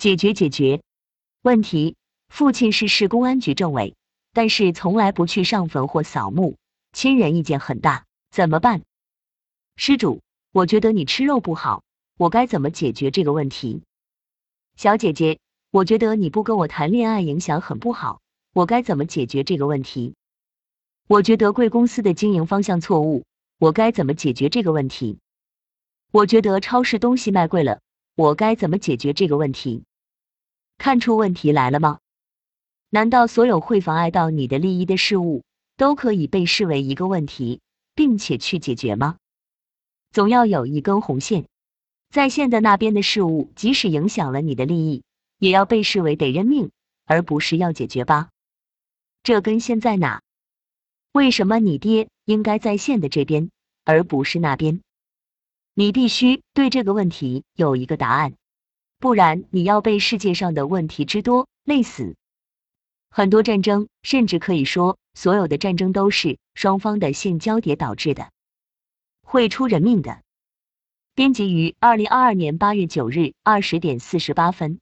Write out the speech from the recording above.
解决解决。问题：父亲是市公安局政委，但是从来不去上坟或扫墓，亲人意见很大，怎么办？施主，我觉得你吃肉不好，我该怎么解决这个问题？小姐姐，我觉得你不跟我谈恋爱影响很不好，我该怎么解决这个问题？我觉得贵公司的经营方向错误，我该怎么解决这个问题？我觉得超市东西卖贵了，我该怎么解决这个问题？看出问题来了吗？难道所有会妨碍到你的利益的事物都可以被视为一个问题，并且去解决吗？总要有一根红线，在线的那边的事物，即使影响了你的利益，也要被视为得认命，而不是要解决吧？这根线在哪？为什么你爹应该在线的这边，而不是那边？你必须对这个问题有一个答案，不然你要被世界上的问题之多累死。很多战争，甚至可以说所有的战争都是双方的性交叠导致的，会出人命的。编辑于二零二二年八月九日二十点四十八分。